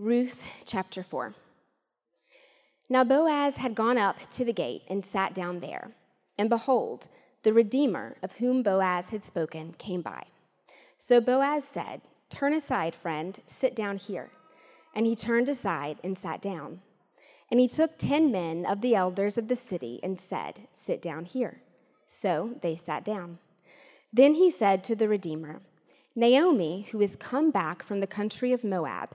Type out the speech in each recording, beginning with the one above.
Ruth chapter 4. Now Boaz had gone up to the gate and sat down there. And behold, the Redeemer of whom Boaz had spoken came by. So Boaz said, Turn aside, friend, sit down here. And he turned aside and sat down. And he took ten men of the elders of the city and said, Sit down here. So they sat down. Then he said to the Redeemer, Naomi, who is come back from the country of Moab,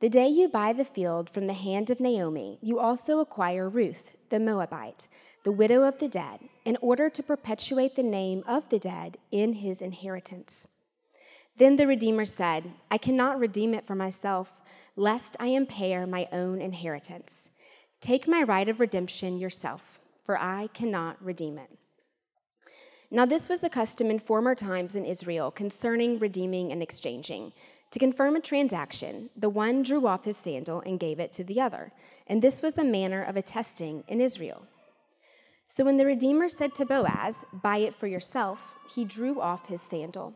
The day you buy the field from the hand of Naomi, you also acquire Ruth, the Moabite, the widow of the dead, in order to perpetuate the name of the dead in his inheritance. Then the Redeemer said, I cannot redeem it for myself, lest I impair my own inheritance. Take my right of redemption yourself for I cannot redeem it. Now, this was the custom in former times in Israel concerning redeeming and exchanging. To confirm a transaction, the one drew off his sandal and gave it to the other, and this was the manner of attesting in Israel. So when the Redeemer said to Boaz, Buy it for yourself, he drew off his sandal.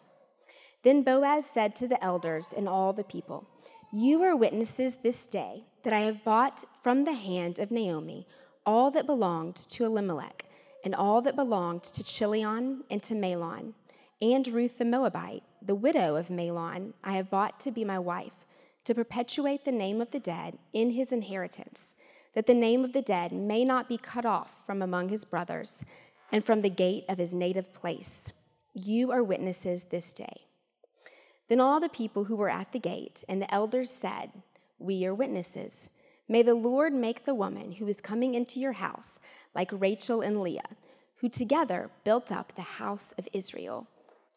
Then Boaz said to the elders and all the people, You are witnesses this day that I have bought from the hand of Naomi all that belonged to Elimelech, and all that belonged to Chilion and to Mahlon, and Ruth the Moabite, the widow of Mahlon, I have bought to be my wife, to perpetuate the name of the dead in his inheritance, that the name of the dead may not be cut off from among his brothers and from the gate of his native place. You are witnesses this day. Then all the people who were at the gate and the elders said, We are witnesses. May the Lord make the woman who is coming into your house like Rachel and Leah, who together built up the house of Israel.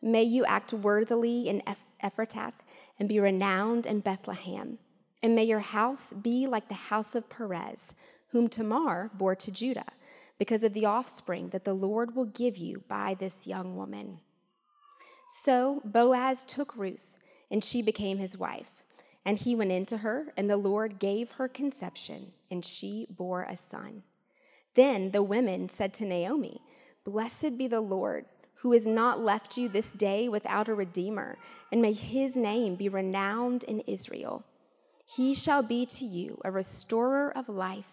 May you act worthily in Ephrathah and be renowned in Bethlehem. And may your house be like the house of Perez, whom Tamar bore to Judah, because of the offspring that the Lord will give you by this young woman. So Boaz took Ruth, and she became his wife. And he went into her, and the Lord gave her conception, and she bore a son. Then the women said to Naomi, Blessed be the Lord, who has not left you this day without a redeemer, and may his name be renowned in Israel. He shall be to you a restorer of life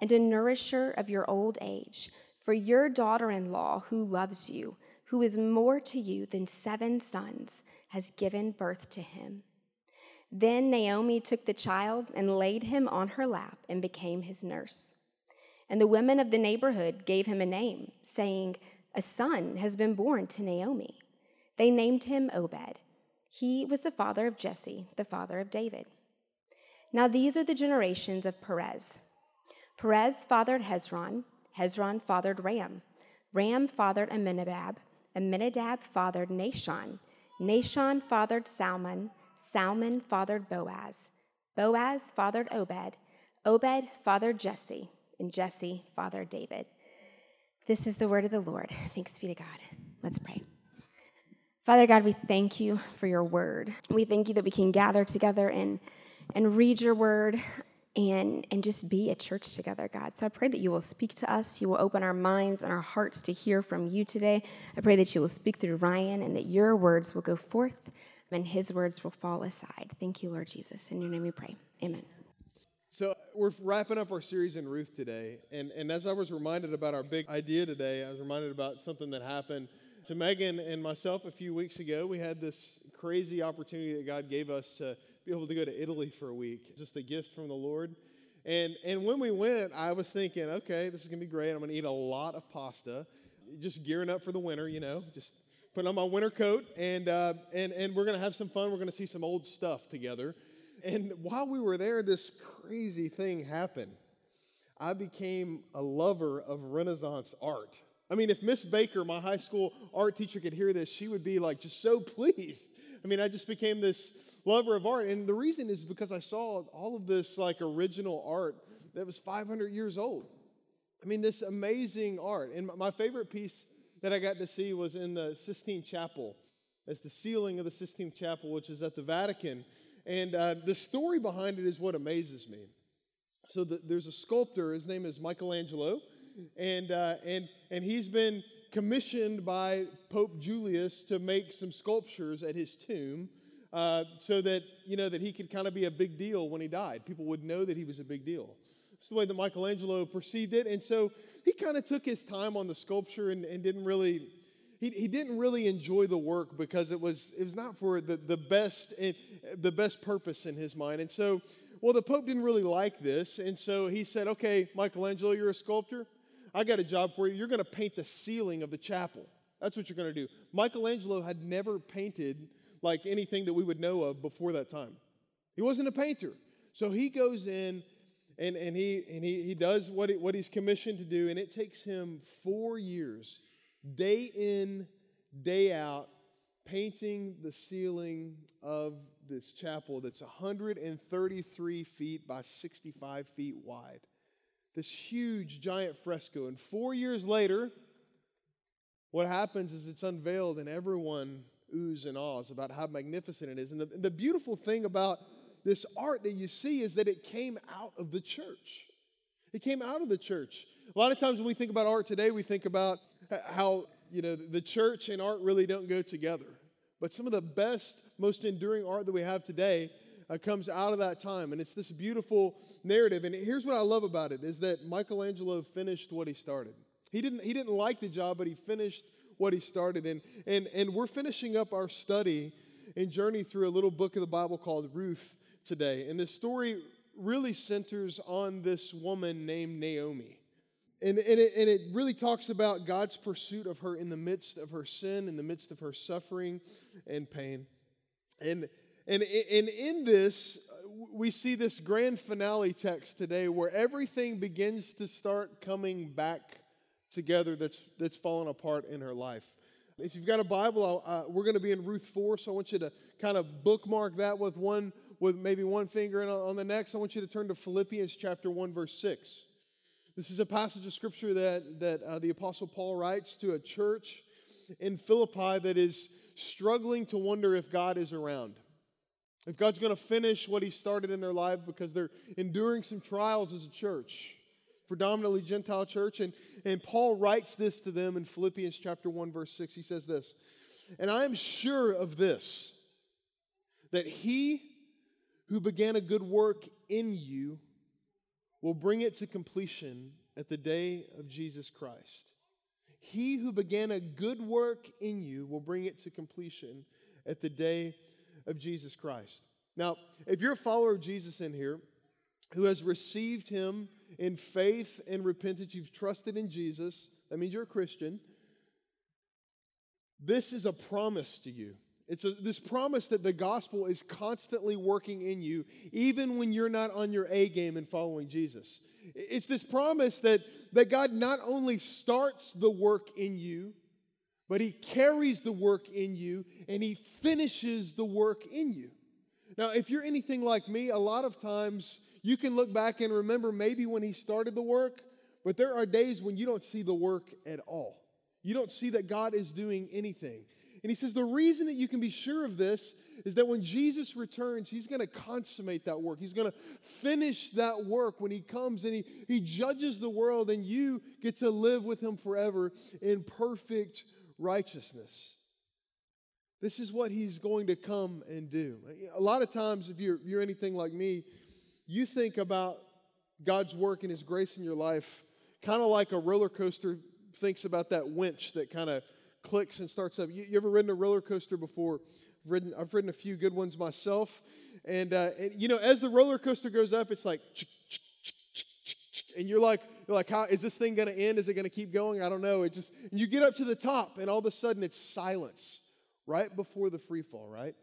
and a nourisher of your old age. For your daughter in law, who loves you, who is more to you than seven sons, has given birth to him. Then Naomi took the child and laid him on her lap and became his nurse. And the women of the neighborhood gave him a name, saying, A son has been born to Naomi. They named him Obed. He was the father of Jesse, the father of David. Now these are the generations of Perez. Perez fathered Hezron. Hezron fathered Ram. Ram fathered Amminadab. Amminadab fathered Nahshon. Nahshon fathered Salmon. Salmon fathered Boaz. Boaz fathered Obed. Obed fathered Jesse. And Jesse fathered David. This is the word of the Lord. Thanks be to God. Let's pray. Father God, we thank you for your word. We thank you that we can gather together and, and read your word and, and just be a church together, God. So I pray that you will speak to us. You will open our minds and our hearts to hear from you today. I pray that you will speak through Ryan and that your words will go forth and his words will fall aside. Thank you, Lord Jesus. In your name we pray. Amen. So we're wrapping up our series in Ruth today. And, and as I was reminded about our big idea today, I was reminded about something that happened to Megan and myself a few weeks ago. We had this crazy opportunity that God gave us to be able to go to Italy for a week, just a gift from the Lord. And, and when we went, I was thinking, okay, this is to be great. I'm to eat a lot of pasta, just gearing up for the winter, you know, just putting on my winter coat, and, uh, and, and we're to have some fun. We're to see some old stuff together. And while we were there, this crazy thing happened. I became a lover of Renaissance art. I mean, if Miss Baker, my high school art teacher, could hear this, she would be like just so pleased. I mean, I just became this lover of art. And the reason is because I saw all of this like original art that was 500 years old. I mean, this amazing art. And my favorite piece that I got to see was in the Sistine Chapel. It's the ceiling of the Sistine Chapel, which is at the Vatican. And uh, the story behind it is what amazes me. So the, there's a sculptor, his name is Michelangelo, and, uh, and, and he's been commissioned by Pope Julius to make some sculptures at his tomb uh, so that, you know, that he could kind of be a big deal when he died. People would know that he was a big deal. It's the way that Michelangelo perceived it. And so he kind of took his time on the sculpture and, and didn't really he, he didn't really enjoy the work because it was it was not for the, the best eh, the best purpose in his mind. And so, well, the Pope didn't really like this, and so he said, "Okay, Michelangelo, you're a sculptor. I got a job for you. You're going to paint the ceiling of the chapel. That's what you're going to do." Michelangelo had never painted like anything that we would know of before that time. He wasn't a painter, so he goes in and, and, he, and he, he does what, he, what he's commissioned to do, and it takes him four years, day in, day out, painting the ceiling of this chapel that's 133 feet by 65 feet wide. This huge, giant fresco. And four years later, what happens is it's unveiled, and everyone oohs and ahs about how magnificent it is. And the, the beautiful thing about this art that you see is that it came out of the church. It came out of the church. A lot of times when we think about art today, we think about how, you know, the church and art really don't go together. But some of the best, most enduring art that we have today uh, comes out of that time. And it's this beautiful narrative. And here's what I love about it is that Michelangelo finished what he started. He didn't, he didn't like the job, but he finished what he started. And, and, and we're finishing up our study and journey through a little book of the Bible called Ruth today. And this story really centers on this woman named Naomi. And, and, it, and it really talks about God's pursuit of her in the midst of her sin, in the midst of her suffering and pain. And, and, and in this, we see this grand finale text today where everything begins to start coming back together that's, that's fallen apart in her life. If you've got a Bible, uh, we're going to be in Ruth 4, so I want you to kind of bookmark that with one with maybe one finger and on the next, I want you to turn to Philippians chapter 1, verse 6. This is a passage of scripture that, that uh, the Apostle Paul writes to a church in Philippi that is struggling to wonder if God is around. If God's going to finish what He started in their life because they're enduring some trials as a church, predominantly Gentile church. And, and Paul writes this to them in Philippians chapter 1, verse 6. He says this And I am sure of this, that He who began a good work in you will bring it to completion at the day of Jesus Christ. He who began a good work in you will bring it to completion at the day of Jesus Christ. Now, if you're a follower of Jesus in here who has received him in faith and repentance, you've trusted in Jesus, that means you're a Christian. This is a promise to you. It's a, this promise that the gospel is constantly working in you, even when you're not on your A game and following Jesus. It's this promise that, that God not only starts the work in you, but He carries the work in you and He finishes the work in you. Now, if you're anything like me, a lot of times you can look back and remember maybe when He started the work, but there are days when you don't see the work at all. You don't see that God is doing anything. And he says the reason that you can be sure of this is that when Jesus returns, he's going to consummate that work. He's going to finish that work when he comes and he, he judges the world, and you get to live with him forever in perfect righteousness. This is what he's going to come and do. A lot of times, if you're, you're anything like me, you think about God's work and his grace in your life kind of like a roller coaster thinks about that winch that kind of clicks and starts up. You, you ever ridden a roller coaster before? I've ridden, I've ridden a few good ones myself. And, uh, and you know, as the roller coaster goes up, it's like, and you're like, you're like, how is this thing going to end? Is it going to keep going? I don't know. It just, you get up to the top, and all of a sudden it's silence right before the free fall, right?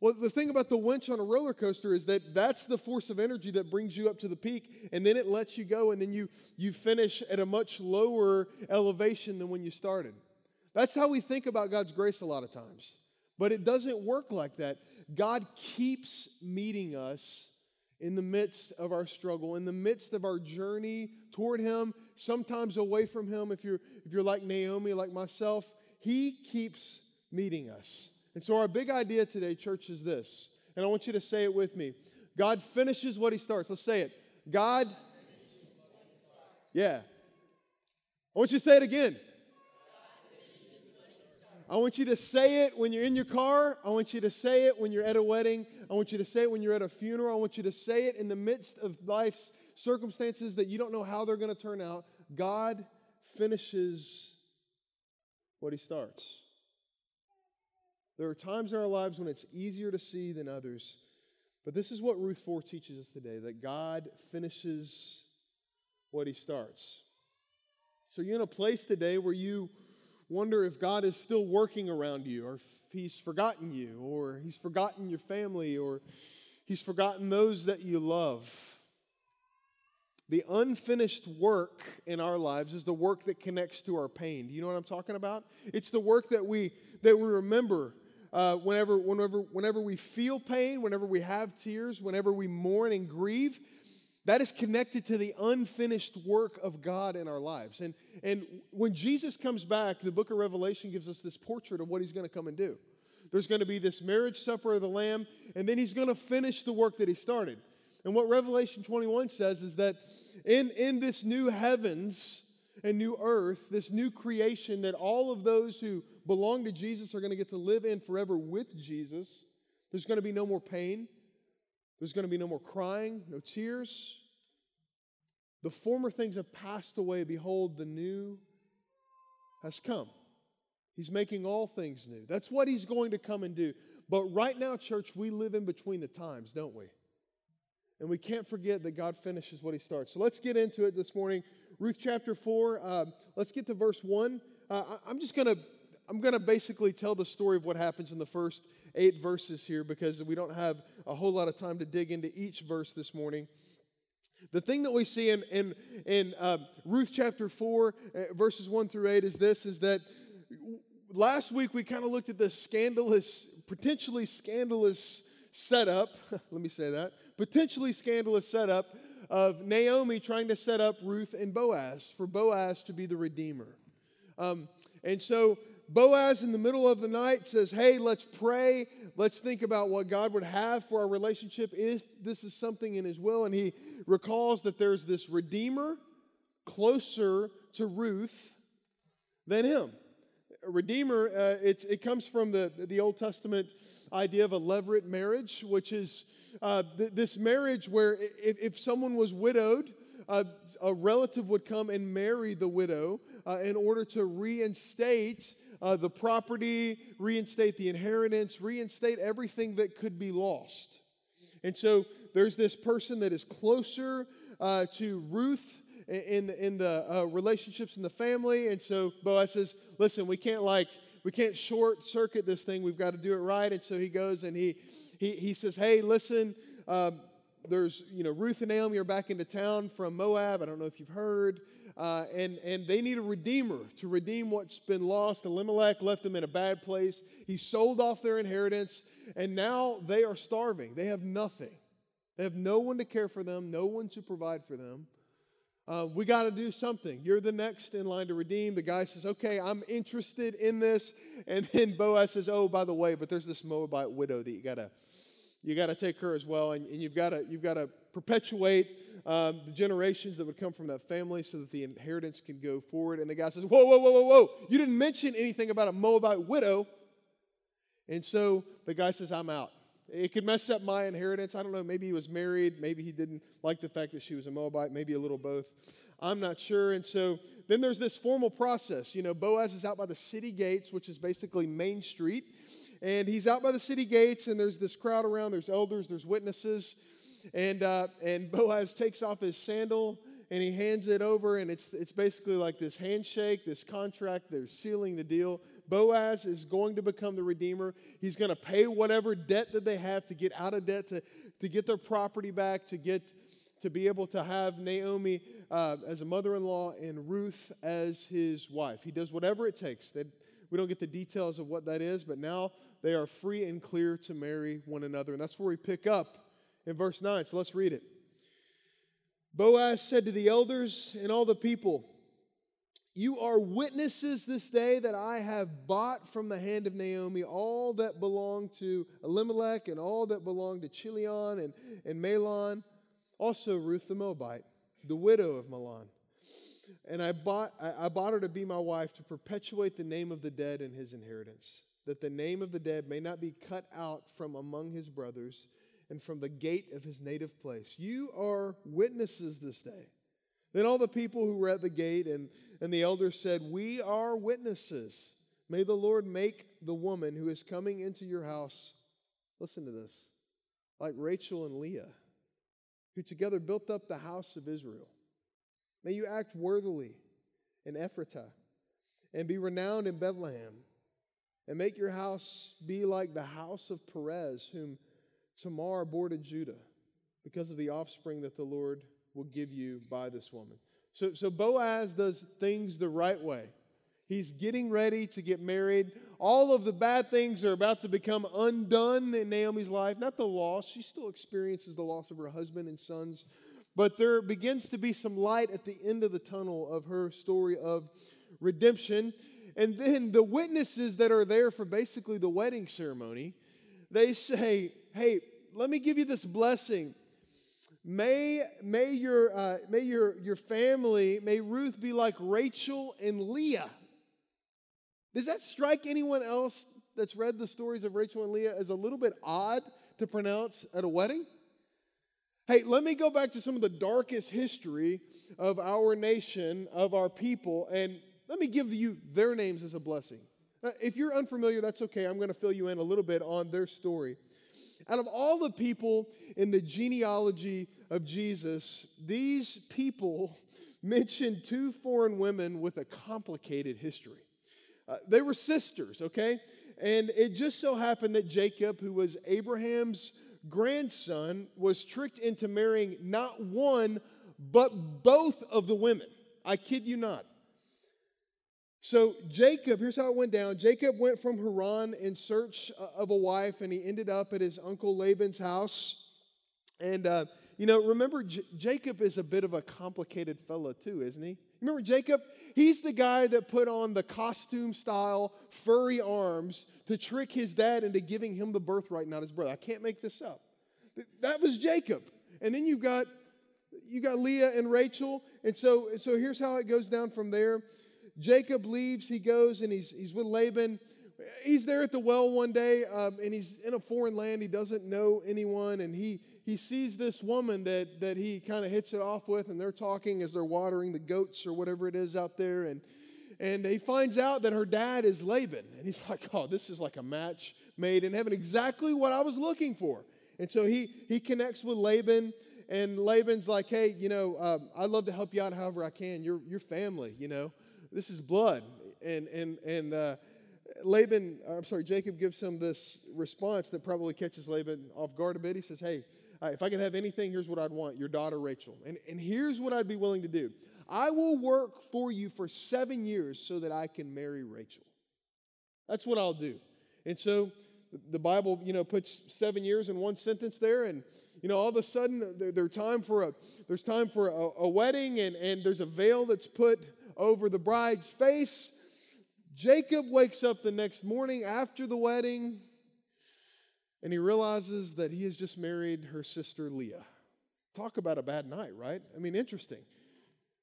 Well, the thing about the winch on a roller coaster is that that's the force of energy that brings you up to the peak, and then it lets you go, and then you you finish at a much lower elevation than when you started. That's how we think about God's grace a lot of times. But it doesn't work like that. God keeps meeting us in the midst of our struggle, in the midst of our journey toward Him, sometimes away from Him. If you're, if you're like Naomi, like myself, He keeps meeting us. And so, our big idea today, church, is this. And I want you to say it with me God finishes what He starts. Let's say it. God, yeah. I want you to say it again. I want you to say it when you're in your car. I want you to say it when you're at a wedding. I want you to say it when you're at a funeral. I want you to say it in the midst of life's circumstances that you don't know how they're going to turn out. God finishes what He starts. There are times in our lives when it's easier to see than others. But this is what Ruth 4 teaches us today that God finishes what He starts. So you're in a place today where you wonder if God is still working around you, or if He's forgotten you, or He's forgotten your family, or He's forgotten those that you love. The unfinished work in our lives is the work that connects to our pain. Do you know what I'm talking about? It's the work that we that we remember uh, whenever, whenever, whenever we feel pain, whenever we have tears, whenever we mourn and grieve. That is connected to the unfinished work of God in our lives. And, and when Jesus comes back, the book of Revelation gives us this portrait of what he's going to come and do. There's going to be this marriage supper of the Lamb, and then he's going to finish the work that he started. And what Revelation 21 says is that in, in this new heavens and new earth, this new creation, that all of those who belong to Jesus are going to get to live in forever with Jesus, there's going to be no more pain. There's going to be no more crying, no tears. The former things have passed away. Behold, the new has come. He's making all things new. That's what he's going to come and do. But right now, church, we live in between the times, don't we? And we can't forget that God finishes what he starts. So let's get into it this morning. Ruth chapter 4, uh, let's get to verse 1. Uh, I'm just going to I'm going to basically tell the story of what happens in the first eight verses here because we don't have a whole lot of time to dig into each verse this morning. The thing that we see in, in, in uh, Ruth chapter 4, uh, verses 1 through 8 is this is that last week we kind of looked at this scandalous, potentially scandalous setup. let me say that. Potentially scandalous setup of Naomi trying to set up Ruth and Boaz for Boaz to be the redeemer. Um, and so Boaz, in the middle of the night, says, Hey, let's pray. Let's think about what God would have for our relationship if this is something in His will. And he recalls that there's this Redeemer closer to Ruth than him. A Redeemer, uh, it comes from the, the Old Testament idea of a levirate marriage, which is uh, th- this marriage where if, if someone was widowed, uh, a relative would come and marry the widow uh, in order to reinstate uh, the property, reinstate the inheritance, reinstate everything that could be lost. And so there's this person that is closer uh, to Ruth in, in the uh, relationships in the family. And so Boaz says, listen, we can't like, we can't short circuit this thing. We've got to do it right. And so he goes and he, he, he says, hey, listen, um, there's, you know, Ruth and Naomi are back into town from Moab. I don't know if you've heard. Uh, and, and they need a redeemer to redeem what's been lost. Elimelech left them in a bad place. He sold off their inheritance, and now they are starving. They have nothing. They have no one to care for them, no one to provide for them. Uh, we got to do something. You're the next in line to redeem. The guy says, Okay, I'm interested in this. And then Boaz says, Oh, by the way, but there's this Moabite widow that you got to you got to take her as well, and, and you've got to you've got to perpetuate um, the generations that would come from that family, so that the inheritance can go forward. And the guy says, "Whoa, whoa, whoa, whoa, whoa! You didn't mention anything about a Moabite widow." And so the guy says, "I'm out." It could mess up my inheritance. I don't know. Maybe he was married. Maybe he didn't like the fact that she was a Moabite. Maybe a little both. I'm not sure. And so then there's this formal process. You know, Boaz is out by the city gates, which is basically Main Street. And he's out by the city gates, and there's this crowd around. There's elders, there's witnesses. And, uh, and Boaz takes off his sandal and he hands it over, and it's, it's basically like this handshake, this contract. They're sealing the deal. Boaz is going to become the redeemer. He's going to pay whatever debt that they have to get out of debt, to, to get their property back, to get to be able to have Naomi uh, as a mother-in-law and Ruth as his wife. He does whatever it takes. That we don't get the details of what that is, but now they are free and clear to marry one another. And that's where we pick up in verse 9. So let's read it. Boaz said to the elders and all the people, You are witnesses this day that I have bought from the hand of Naomi all that belonged to Elimelech and all that belonged to Chilion and, and Mahlon, also Ruth the Moabite, the widow of Mahlon. And I bought, I, I bought her to be my wife to perpetuate the name of the dead in his inheritance, that the name of the dead may not be cut out from among his brothers and from the gate of his native place. You are witnesses this day. Then all the people who were at the gate and, and the elders said, We are witnesses. May the Lord make the woman who is coming into your house, listen to this, like Rachel and Leah, who together built up the house of Israel. May you act worthily in Ephratah and be renowned in Bethlehem, and make your house be like the house of Perez, whom Tamar bore to Judah, because of the offspring that the Lord will give you by this woman. So, so Boaz does things the right way. He's getting ready to get married. All of the bad things are about to become undone in Naomi's life. Not the loss, she still experiences the loss of her husband and sons but there begins to be some light at the end of the tunnel of her story of redemption. And then the witnesses that are there for basically the wedding ceremony, they say, Hey, let me give you this blessing. May, may, your, uh, may your, your family, may Ruth be like Rachel and Leah. Does that strike anyone else that's read the stories of Rachel and Leah as a little bit odd to pronounce at a wedding? Hey, let me go back to some of the darkest history of our nation, of our people, and let me give you their names as a blessing. Uh, if you're unfamiliar, that's okay. I'm going to fill you in a little bit on their story. Out of all the people in the genealogy of Jesus, these people mention two foreign women with a complicated history. Uh, they were sisters, okay? And it just so happened that Jacob, who was Abraham's grandson was tricked into marrying not one, but both of the women. I kid you not. So, Jacob, here's how it went down Jacob went from Haran in search uh, of a wife, and he ended up at his uncle Laban's house. And, uh, you know, remember, J- Jacob is a bit of a complicated fellow, too, isn't he? Remember Jacob? He's the guy that put on the costume style furry arms to trick his dad into giving him the birthright, not his brother. I can't make this up. That was Jacob. And then you've got you got Leah and Rachel. And so, so here's how it goes down from there. Jacob leaves, he goes and he's, he's with Laban. He's there at the well one day, um, and he's in a foreign land. He doesn't know anyone, and he, he sees this woman that, that he kind of hits it off with, and they're talking as they're watering the goats or whatever it is out there. And, and he finds out that her dad is Laban. And he's like, oh, this is like a match made in heaven. Exactly what I was looking for. And so he, he connects with Laban, and Laban's like, hey, you know, um, I'd love to help you out however I can. You're, you're family, you know. This is blood. And, and, and uh, Laban, I'm sorry, Jacob gives him this response that probably catches Laban off guard a bit. He says, hey, uh, if I could have anything, here's what I'd want your daughter Rachel. And, and here's what I'd be willing to do I will work for you for seven years so that I can marry Rachel. That's what I'll do. And so the Bible, you know, puts seven years in one sentence there, and you know, all of a sudden there's time for a there's time for a, a wedding, and, and there's a veil that's put over the bride's face. Jacob wakes up the next morning after the wedding and he realizes that he has just married her sister Leah. Talk about a bad night, right? I mean, interesting.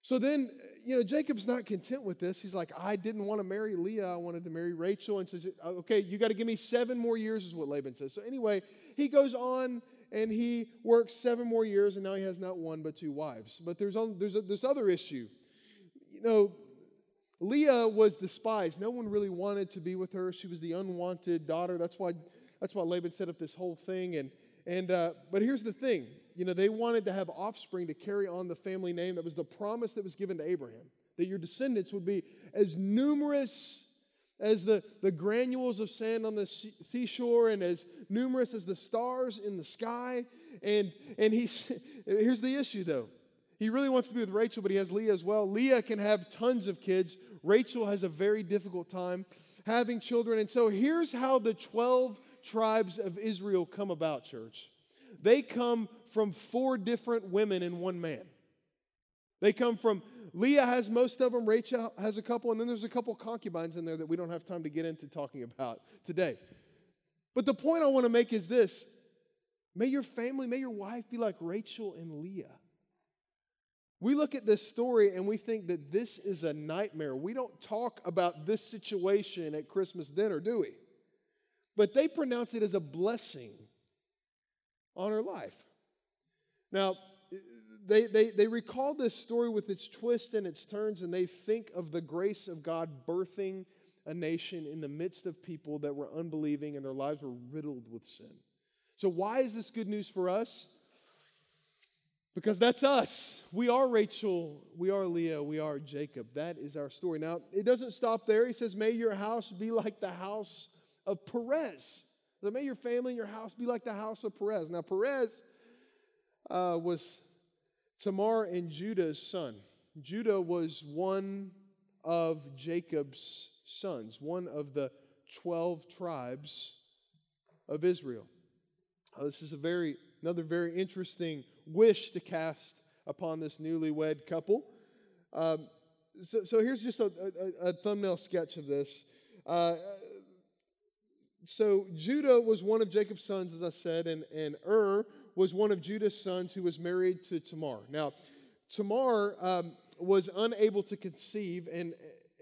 So then, you know, Jacob's not content with this. He's like, I didn't want to marry Leah. I wanted to marry Rachel. And says, uh, okay, you got to give me seven more years, is what Laban says. So anyway, he goes on and he works seven more years, and now he has not one but two wives. But there's, there's a, this other issue. You know, Leah was despised. No one really wanted to be with her. She was the unwanted daughter. That's why that's why Laban set up this whole thing. And, and, uh, but here's the thing you know, they wanted to have offspring to carry on the family name. That was the promise that was given to Abraham, that your descendants would be as numerous as the, the granules of sand on the seashore and as numerous as the stars in the sky. And, and he's, here's the issue though. He really wants to be with Rachel, but he has Leah as well. Leah can have tons of kids. Rachel has a very difficult time having children. And so here's how the 12 tribes of Israel come about, church. they come from four different women and one man. They come from Leah has most of them, Rachel has a couple, and then there's a couple concubines in there that we don't have time to get into talking about today. But the point I want to make is this may your family, may your wife be like Rachel and Leah. We look at this story and we think that this is a nightmare. We don't talk about this situation at Christmas dinner, do we? But they pronounce it as a blessing on her life. Now, they, they, they recall this story with its twists and its turns, and they think of the grace of God birthing a nation in the midst of people that were unbelieving and their lives were riddled with sin. So, why is this good news for us? Because that's us. We are Rachel, we are Leah, we are Jacob. That is our story. Now, it doesn't stop there. He says, May your house be like the house of Perez. So may your family and your house be like the house of Perez. Now, Perez uh, was Tamar and Judah's son. Judah was one of Jacob's sons, one of the 12 tribes of Israel. Oh, this is a very another very interesting wish to cast upon this newlywed couple. Um, so, so, here's just a, a, a, thumbnail sketch of this. Uh, so Judah was one of Jacob's sons, as I said, and, and Ur was one of Judah's sons who was married to Tamar. Now, Tamar um, was unable to conceive, and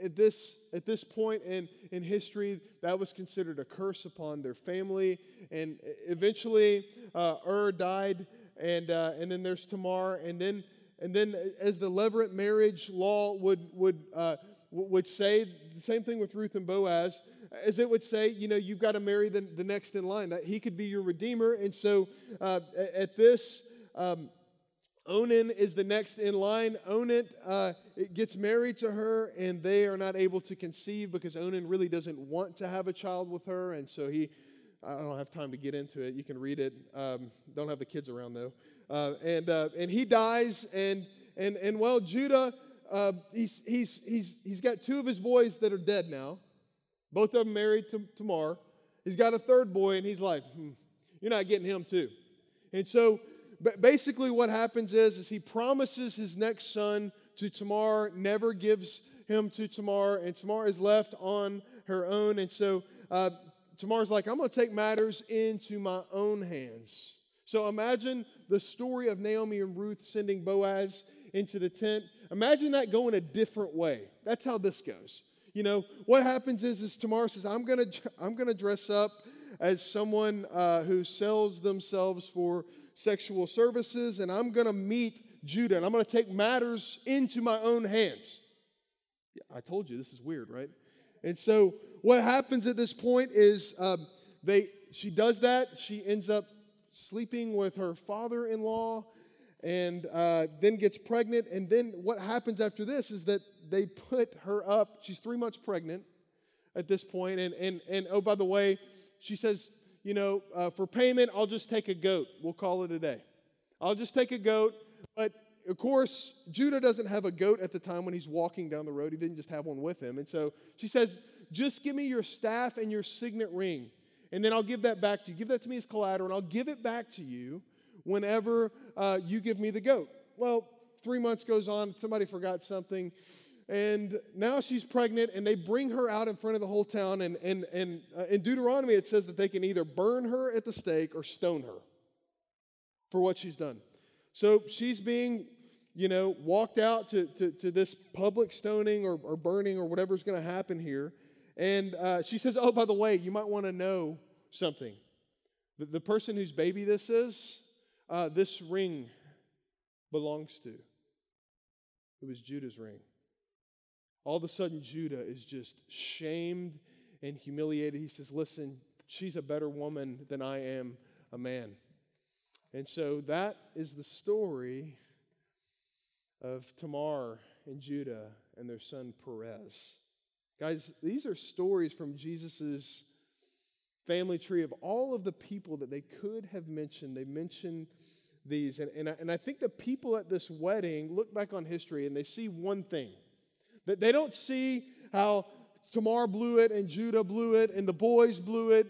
at this, at this point in, in history, that was considered a curse upon their family. And eventually, uh, Ur died, and, uh, and then there's Tamar. And then, and then as the Levirate marriage law would, would, uh, would say, the same thing with Ruth and Boaz, as it would say, you know, you've got to marry the, the next in line. That he could be your redeemer. And so uh, at this, um, Onan is the next in line. Onan uh, gets married to her, and they are not able to conceive because Onan really doesn't want to have a child with her. And so he, I don't have time to get into it. You can read it. Um, don't have the kids around though. Uh, and uh, and he dies, and and and well, Judah, uh, he's he's he's he's got two of his boys that are dead now. Both of them married to Tamar. He's got a third boy, and he's like, hmm, you're not getting him too. And so basically what happens is, is he promises his next son to Tamar, never gives him to Tamar, and Tamar is left on her own. And so uh, Tamar's like, I'm going to take matters into my own hands. So imagine the story of Naomi and Ruth sending Boaz into the tent. Imagine that going a different way. That's how this goes. You know, what happens is, is Tamar says, I'm going to I'm to dress up as someone uh, who sells themselves for sexual services, and I'm going to meet Judah, and I'm going to take matters into my own hands. Yeah, I told you this is weird, right? And so what happens at this point is um, they she does that. She ends up sleeping with her father-in-law, and uh, then gets pregnant. And then what happens after this is that they put her up. She's three months pregnant at this point, and and and oh by the way, she says you know, uh, for payment, I'll just take a goat. We'll call it a day. I'll just take a goat. But of course, Judah doesn't have a goat at the time when he's walking down the road. He didn't just have one with him. And so she says, Just give me your staff and your signet ring, and then I'll give that back to you. Give that to me as collateral, and I'll give it back to you whenever uh, you give me the goat. Well, three months goes on. Somebody forgot something. And now she's pregnant, and they bring her out in front of the whole town. And, and, and uh, in Deuteronomy, it says that they can either burn her at the stake or stone her for what she's done. So she's being, you know, walked out to, to, to this public stoning or, or burning or whatever's going to happen here. And uh, she says, Oh, by the way, you might want to know something. The, the person whose baby this is, uh, this ring belongs to. It was Judah's ring. All of a sudden, Judah is just shamed and humiliated. He says, Listen, she's a better woman than I am a man. And so that is the story of Tamar and Judah and their son Perez. Guys, these are stories from Jesus' family tree of all of the people that they could have mentioned. They mention these. And, and, I, and I think the people at this wedding look back on history and they see one thing that they don't see how Tamar blew it and Judah blew it and the boys blew it.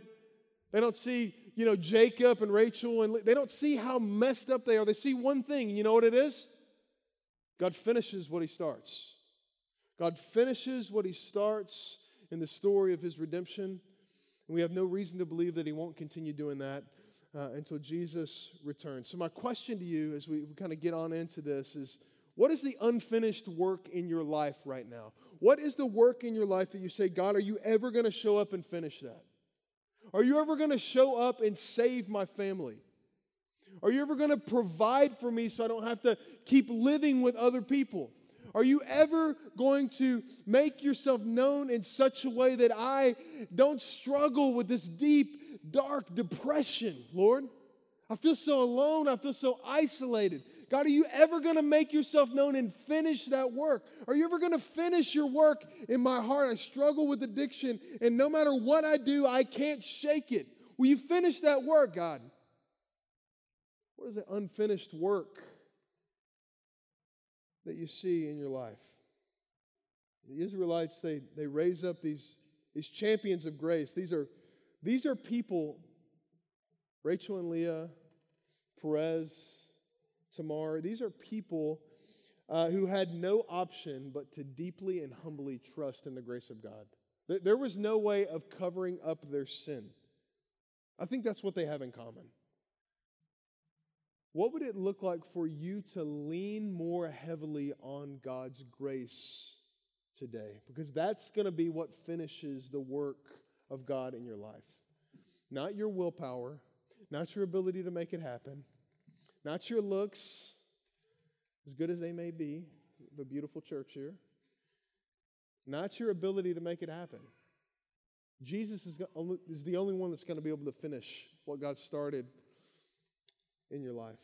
They don't see you know, Jacob and Rachel, and they don't see how messed up they are. They see one thing, and you know what it is? God finishes what he starts. God finishes what he starts in the story of his redemption. And we have no reason to believe that he won't continue doing that uh, until Jesus returns. So, my question to you as we, we kind of get on into this is what is the unfinished work in your life right now? What is the work in your life that you say, God, are you ever going to show up and finish that? Are you ever going to show up and save my family? Are you ever going to provide for me so I don't have to keep living with other people? Are you ever going to make yourself known in such a way that I don't struggle with this deep, dark depression, Lord? I feel so alone. I feel so isolated. God, are you ever going to make yourself known and finish that work? Are you ever going to finish your work in my heart? I struggle with addiction, and no matter what I do, I can't shake it. Will you finish that work, God? What is the unfinished work that you see in your life? The Israelites, they, they raise up these, these champions of grace. These are, these are people, Rachel and Leah, Perez, Tamar, these are people uh, who had no option but to deeply and humbly trust in the grace of God. There was no way of covering up their sin. I think that's what they have in common. What would it look like for you to lean more heavily on God's grace today? Because that's going to be what finishes the work of God in your life. Not your willpower, not your ability to make it happen, not your looks, as good as they may be, the beautiful church here, not your ability to make it happen. Jesus is, is the only one that's going to be able to finish what God started in your life.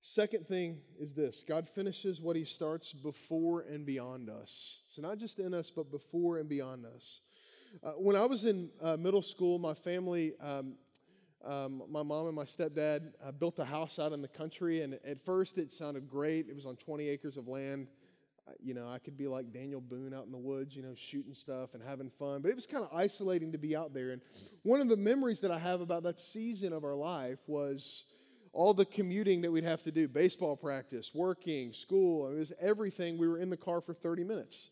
Second thing is this God finishes what he starts before and beyond us. So, not just in us, but before and beyond us. Uh, when I was in uh, middle school, my family, um, um, my mom and my stepdad uh, built a house out in the country, and at first it sounded great. It was on 20 acres of land. you know, I could be like Daniel Boone out in the woods, you know, shooting stuff and having fun, but it was kind of isolating to be out there. And one of the memories that I have about that season of our life was all the commuting that we'd have to do baseball practice, working, school. It was everything. We were in the car for 30 minutes.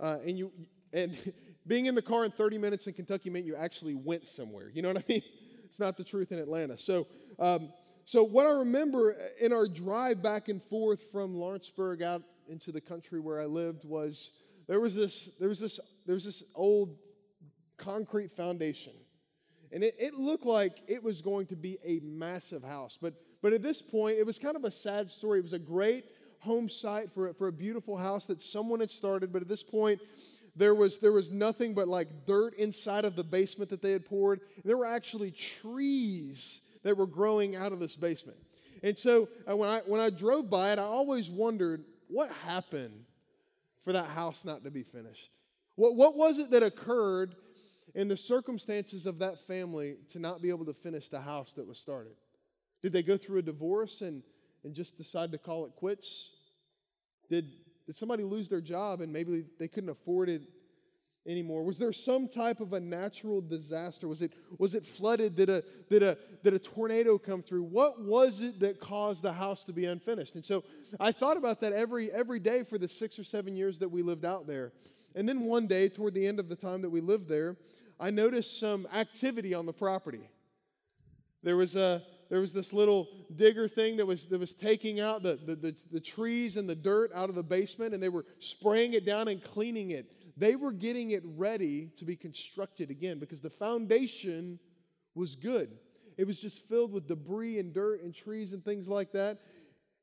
Uh, and you and being in the car in 30 minutes in Kentucky meant you actually went somewhere. You know what I mean? It's not the truth in Atlanta. So, um, so what I remember in our drive back and forth from Lawrenceburg out into the country where I lived was there was this there was this there was this old concrete foundation and it, it looked like it was going to be a massive house. But, but at this point, it was kind of a sad story. It was a great home site for, for a beautiful house that someone had started. But at this point, there was, there was nothing but like dirt inside of the basement that they had poured. There were actually trees that were growing out of this basement. And so uh, when, I, when I drove by it, I always wondered what happened for that house not to be finished? What, what was it that occurred in the circumstances of that family to not be able to finish the house that was started? Did they go through a divorce and, and just decide to call it quits? Did, did somebody lose their job and maybe they couldn't afford it anymore? Was there some type of a natural disaster? Was it, was it flooded? Did a, did, a, did a tornado come through? What was it that caused the house to be unfinished? And so I thought about that every, every day for the six or seven years that we lived out there. And then one day, toward the end of the time that we lived there, I noticed some activity on the property. There was a there was this little digger thing that was, that was taking out the, the, the, the, trees and the dirt out of the basement, and they were spraying it down and cleaning it. They were getting it ready to be constructed again because the foundation was good. It was just filled with debris and dirt and trees and things like that.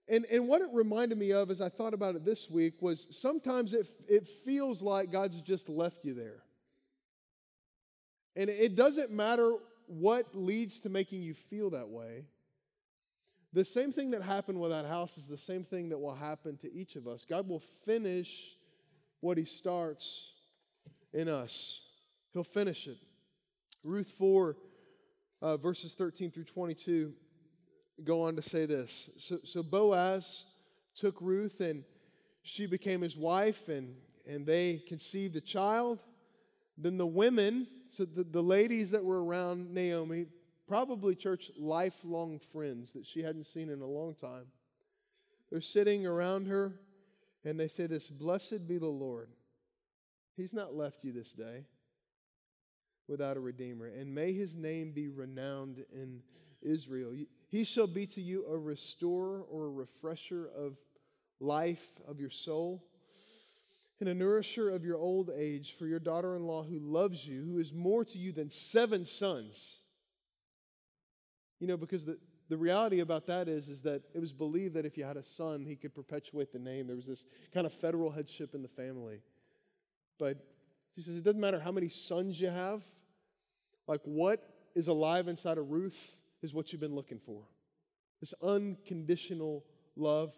And, and what it reminded me of as I thought about it this week was sometimes it, it feels like God's just left you there. And it doesn't matter what leads to making you feel that way. The same thing that happened with that house is the same thing that will happen to each of us. God will finish what He starts in us, He'll finish it. Ruth 4, uh, verses 13 through 22, go on to say this. So, so Boaz took Ruth and she became his wife, and, and they conceived a child. Then the women, so the, the ladies that were around Naomi, probably church lifelong friends that she hadn't seen in a long time. They're sitting around her and they say this Blessed be the Lord. He's not left you this day without a redeemer, and may his name be renowned in Israel. He shall be to you a restorer or a refresher of life of your soul and a nourisher of your old age for your daughter in law who loves you, who is more to you than seven sons. You know, because the, the reality about that is, is that it was believed that if you had a son, he could perpetuate the name. There was this kind of federal headship in the family. But she says it doesn't matter how many sons you have, like what is alive inside of Ruth is what you've been looking for. This unconditional love.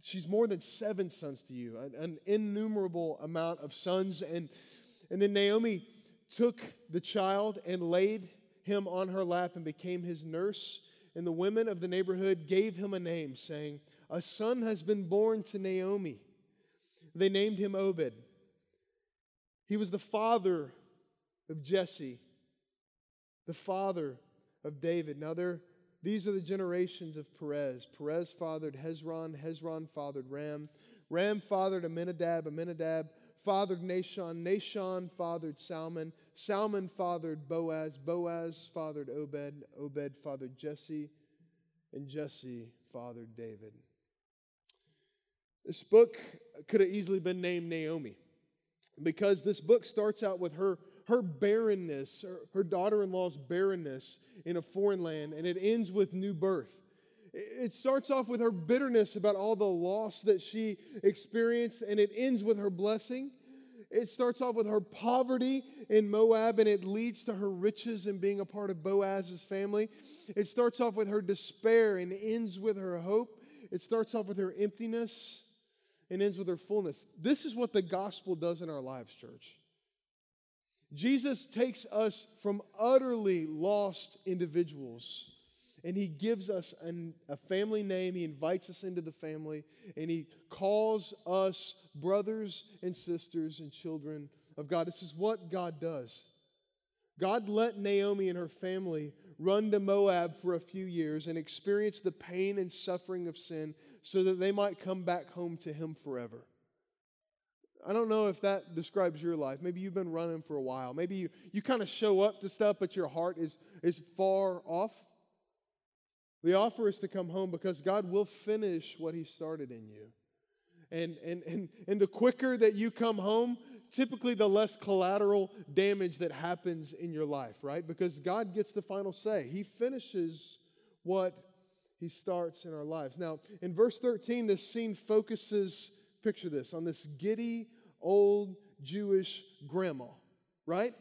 She's more than seven sons to you, an, an innumerable amount of sons. And, and then Naomi took the child and laid him on her lap and became his nurse. And the women of the neighborhood gave him a name, saying, A son has been born to Naomi. They named him Obed. He was the father of Jesse, the father of David. Now, there, these are the generations of Perez. Perez fathered Hezron, Hezron fathered Ram, Ram fathered Amminadab, Amminadab fathered Nahshon, Nahshon fathered Salmon, Salmon fathered Boaz, Boaz fathered Obed, Obed fathered Jesse, and Jesse fathered David. This book could have easily been named Naomi because this book starts out with her, her barrenness, her, her daughter in law's barrenness in a foreign land, and it ends with new birth. It starts off with her bitterness about all the loss that she experienced, and it ends with her blessing. It starts off with her poverty in Moab, and it leads to her riches and being a part of Boaz's family. It starts off with her despair and ends with her hope. It starts off with her emptiness and ends with her fullness. This is what the gospel does in our lives, church. Jesus takes us from utterly lost individuals and he gives us an, a family name. He invites us into the family and he calls us brothers and sisters and children of God. This is what God does. God let Naomi and her family run to Moab for a few years and experience the pain and suffering of sin so that they might come back home to Him forever. I don't know if that describes your life. Maybe you've been running for a while. Maybe you, you kind of show up to stuff, but your heart is, is far off. The offer is to come home because God will finish what He started in you. And, and, and, and the quicker that you come home, typically the less collateral damage that happens in your life, right? Because God gets the final say. He finishes what he starts in our lives. Now, in verse 13, this scene focuses, picture this, on this giddy old Jewish grandma, right?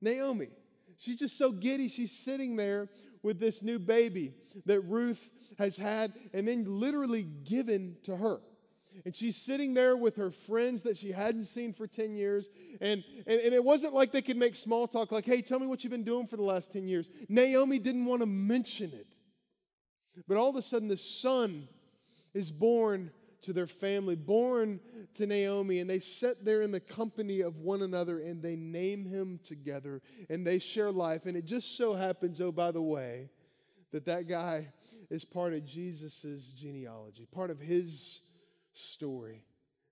Naomi. She's just so giddy. She's sitting there with this new baby that Ruth has had and then literally given to her. And she's sitting there with her friends that she hadn't seen for 10 years. And, and, and, it wasn't like they could make small talk, like, hey, tell me what you've been doing for the last 10 years. Naomi didn't want to mention it. But all of a sudden, the son is born to their family, born to Naomi, and they sit there in the company of one another and they name him together and they share life. And it just so happens, oh, by the way, that that guy is part of Jesus' genealogy, part of his story.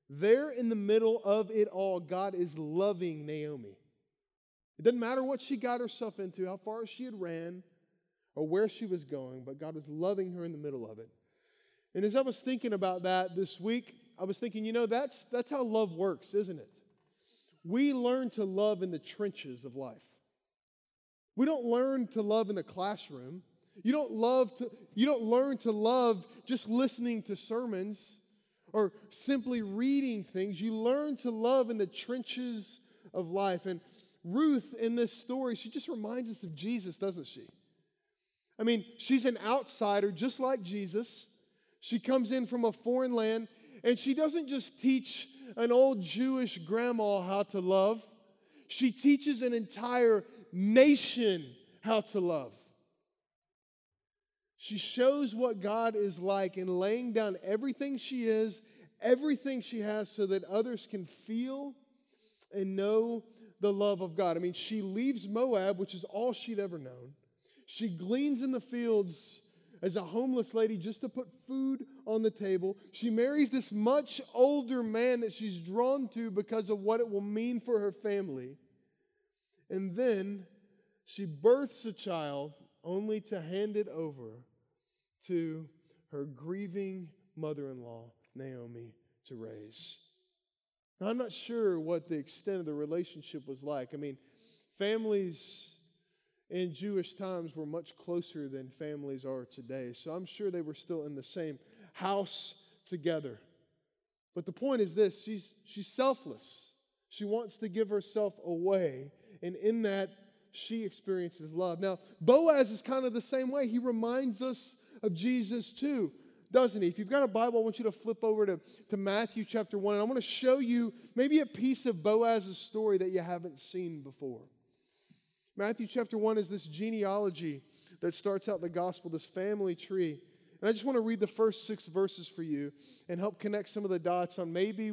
There in the middle of it all, God is loving Naomi. It doesn't matter what she got herself into, how far she had ran or where she was going, but God was loving her in the middle of it. And as I was thinking about that this week, I was thinking, you know, that's, that's how love works, isn't it? We learn to love in the trenches of life. We don't learn to love in the classroom. You don't love to you don't learn to love just listening to sermons or simply reading things. You learn to love in the trenches of life. And Ruth in this story, she just reminds us of Jesus, doesn't she? I mean, she's an outsider just like Jesus. She comes in from a foreign land, and she doesn't just teach an old Jewish grandma how to love, she teaches an entire nation how to love. She shows what God is like in laying down everything she is, everything she has, so that others can feel and know the love of God. I mean, she leaves Moab, which is all she'd ever known She gleans in the fields as a homeless lady just to put food on the table. She marries this much older man that she's drawn to because of what it will mean for her family. And then she births a child only to hand it over to her grieving mother in law, Naomi, to raise. Now, I'm not sure what the extent of the relationship was like. I mean, families in Jewish times were much closer than families are today. So I'm sure they were still in the same house together. But the point is this she's, she's selfless. She wants to give herself away. And in that, she experiences love. Now, Boaz is kind of the same way. He reminds us of Jesus too, doesn't he? If you've got a Bible, I want you to flip over to, to Matthew chapter 1. And I want to show you maybe a piece of Boaz's story that you haven't seen before. Matthew chapter 1 is this genealogy that starts out the gospel, this family tree. And I just want to read the first six verses for you and help connect some of the dots on maybe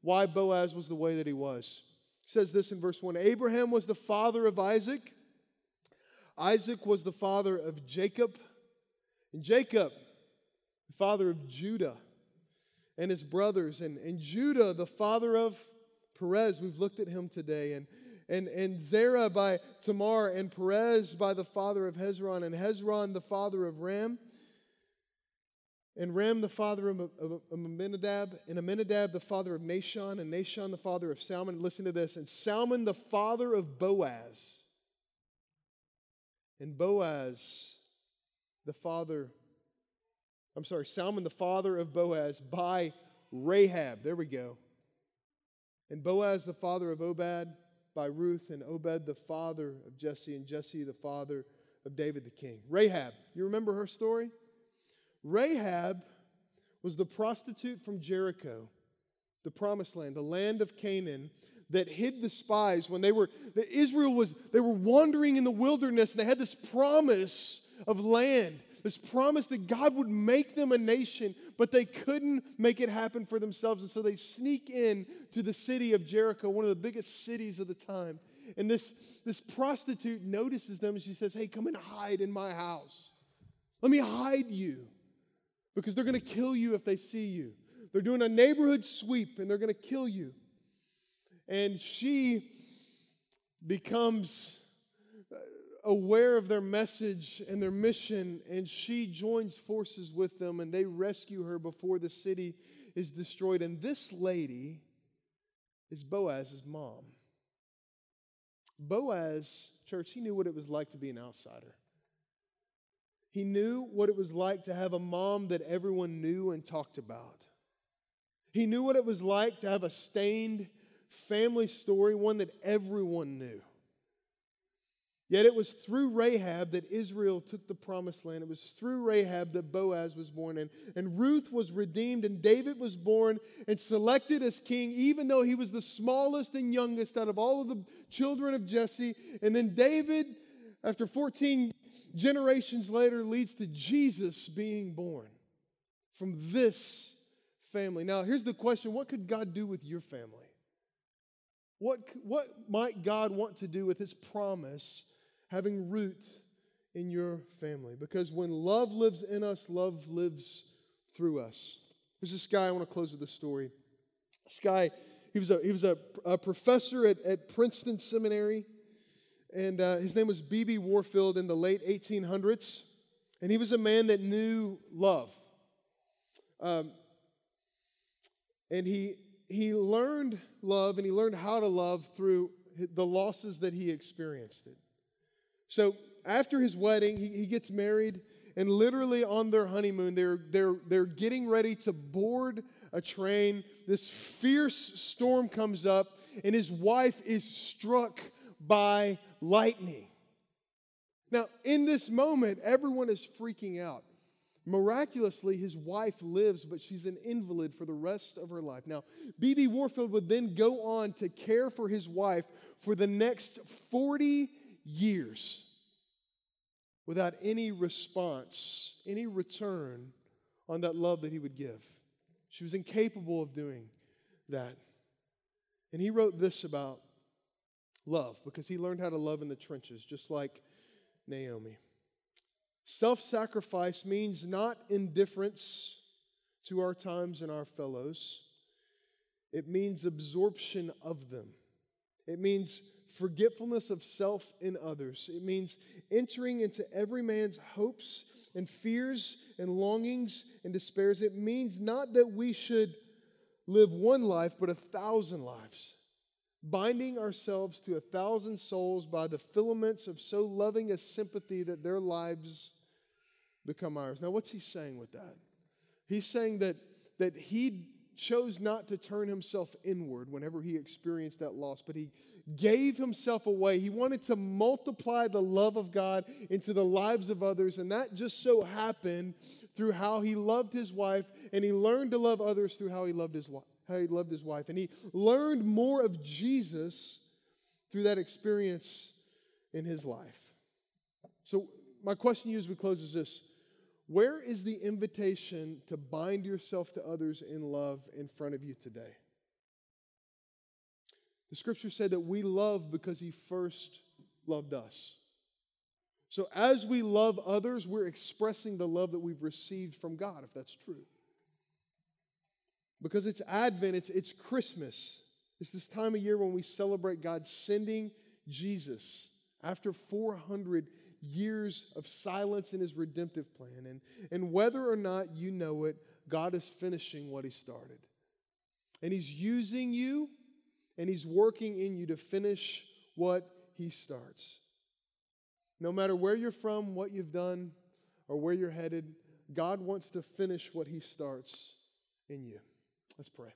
why Boaz was the way that he was. It says this in verse 1 Abraham was the father of Isaac, Isaac was the father of Jacob, and Jacob, the father of Judah and his brothers, and, and Judah, the father of Perez. We've looked at him today. And and, and Zerah by Tamar, and Perez by the father of Hezron, and Hezron the father of Ram, and Ram the father of, of, of and Amminadab the father of Nahshon, and Nahshon the father of Salmon. Listen to this, and Salmon the father of Boaz, and Boaz the father, I'm sorry, Salmon the father of Boaz by Rahab. There we go. And Boaz the father of Obed by Ruth and Obed, the father of Jesse, and Jesse, the father of David the king. Rahab, you remember her story? Rahab was the prostitute from Jericho, the promised land, the land of Canaan that hid the spies when they were that Israel was they were wandering in the wilderness and they had this promise of land this promise that God would make them a nation, but they couldn't make it happen for themselves. And so they sneak in to the city of Jericho, one of the biggest cities of the time. And this, this prostitute notices them and she says, Hey, come and hide in my house. Let me hide you because they're going to kill you if they see you. They're doing a neighborhood sweep and they're going to kill you. And she becomes aware of their message and their mission, and she joins forces with them and they rescue her before the city is destroyed. And this lady is Boaz's mom. Boaz, church, he knew what it was like to be an outsider. He knew what it was like to have a mom that everyone knew and talked about. He knew what it was like to have a stained family story, one that everyone knew. Yet it was through Rahab that Israel took the promised land. It was through Rahab that Boaz was born. And, and Ruth was redeemed, and David was born and selected as king, even though he was the smallest and youngest out of all of the children of Jesse. And then David, after 14 generations later, leads to Jesus being born from this family. Now, here's the question what could God do with your family? What, what might God want to do with his promise? Having root in your family. Because when love lives in us, love lives through us. There's this guy, I want to close with this story. This guy, he was a, he was a, a professor at, at Princeton Seminary, and uh, his name was B.B. Warfield in the late 1800s. And he was a man that knew love. Um, and he, he learned love and he learned how to love through the losses that he experienced. It. So after his wedding, he, he gets married, and literally on their honeymoon, they're, they're, they're getting ready to board a train. This fierce storm comes up, and his wife is struck by lightning. Now, in this moment, everyone is freaking out. Miraculously, his wife lives, but she's an invalid for the rest of her life. Now, B.B. Warfield would then go on to care for his wife for the next 40 years without any response, any return on that love that he would give. She was incapable of doing that. And he wrote this about love because he learned how to love in the trenches, just like Naomi. Self sacrifice means not indifference to our times and our fellows, it means absorption of them. It means forgetfulness of self in others. It means entering into every man's hopes and fears and longings and despairs. It means not that we should live one life, but a thousand lives, binding ourselves to a thousand souls by the filaments of so loving a sympathy that their lives become ours. Now, what's he saying with that? He's saying that, that he chose not to turn himself inward whenever he experienced that loss, but he gave himself away. He wanted to multiply the love of God into the lives of others, and that just so happened through how he loved his wife, and he learned to love others through how he loved his wife. How he loved his wife, and he learned more of Jesus through that experience in his life. So, my question to you as we close is this where is the invitation to bind yourself to others in love in front of you today? The scripture said that we love because he first loved us. So, as we love others, we're expressing the love that we've received from God, if that's true. Because it's Advent, it's, it's Christmas. It's this time of year when we celebrate God sending Jesus after 400 years of silence in his redemptive plan. And, and whether or not you know it, God is finishing what he started. And he's using you and he's working in you to finish what he starts. No matter where you're from, what you've done, or where you're headed, God wants to finish what he starts in you. Let's pray.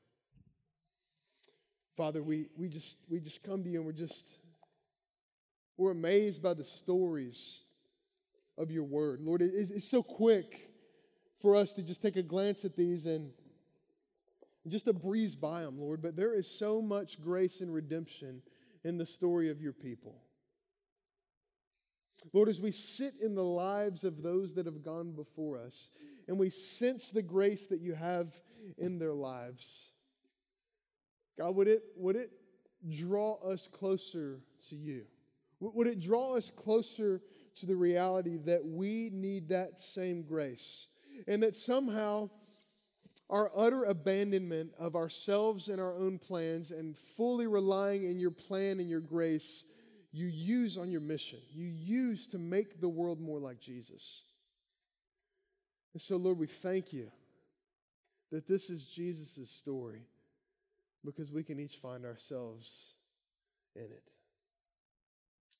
Father, we, we, just, we just come to you and we're just we're amazed by the stories of your word. Lord, it's so quick for us to just take a glance at these and just to breeze by them, Lord, but there is so much grace and redemption in the story of your people. Lord, as we sit in the lives of those that have gone before us and we sense the grace that you have in their lives, God, would it, would it draw us closer to you? Would it draw us closer to the reality that we need that same grace? And that somehow our utter abandonment of ourselves and our own plans and fully relying in your plan and your grace you use on your mission, you use to make the world more like Jesus. And so, Lord, we thank you that this is Jesus' story because we can each find ourselves in it.